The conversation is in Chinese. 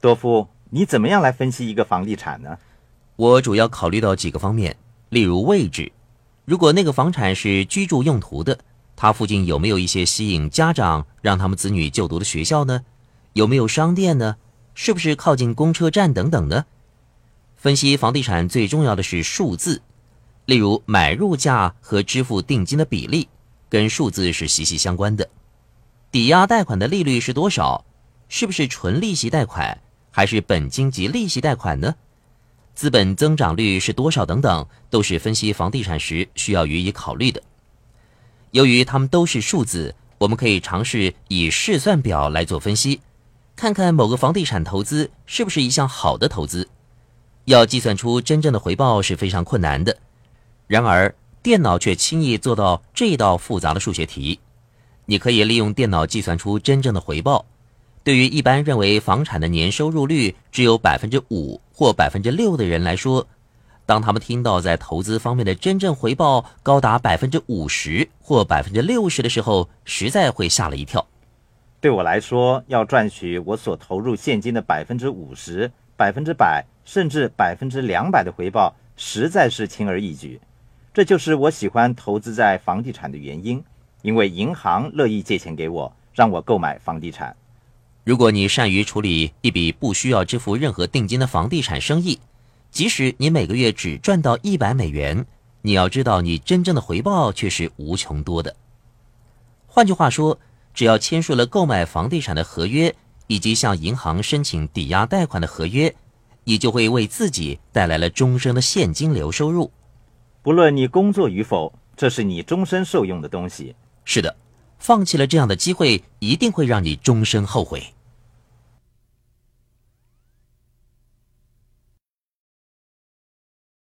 多夫，你怎么样来分析一个房地产呢？我主要考虑到几个方面，例如位置，如果那个房产是居住用途的，它附近有没有一些吸引家长让他们子女就读的学校呢？有没有商店呢？是不是靠近公车站等等呢？分析房地产最重要的是数字，例如买入价和支付定金的比例，跟数字是息息相关的。抵押贷款的利率是多少？是不是纯利息贷款，还是本金及利息贷款呢？资本增长率是多少？等等，都是分析房地产时需要予以考虑的。由于它们都是数字，我们可以尝试以试算表来做分析，看看某个房地产投资是不是一项好的投资。要计算出真正的回报是非常困难的，然而电脑却轻易做到这道复杂的数学题。你可以利用电脑计算出真正的回报。对于一般认为房产的年收入率只有百分之五或百分之六的人来说，当他们听到在投资方面的真正回报高达百分之五十或百分之六十的时候，实在会吓了一跳。对我来说，要赚取我所投入现金的百分之五十、百分之百，甚至百分之两百的回报，实在是轻而易举。这就是我喜欢投资在房地产的原因，因为银行乐意借钱给我，让我购买房地产。如果你善于处理一笔不需要支付任何定金的房地产生意，即使你每个月只赚到一百美元，你要知道你真正的回报却是无穷多的。换句话说，只要签署了购买房地产的合约，以及向银行申请抵押贷款的合约，你就会为自己带来了终生的现金流收入。不论你工作与否，这是你终身受用的东西。是的，放弃了这样的机会，一定会让你终身后悔。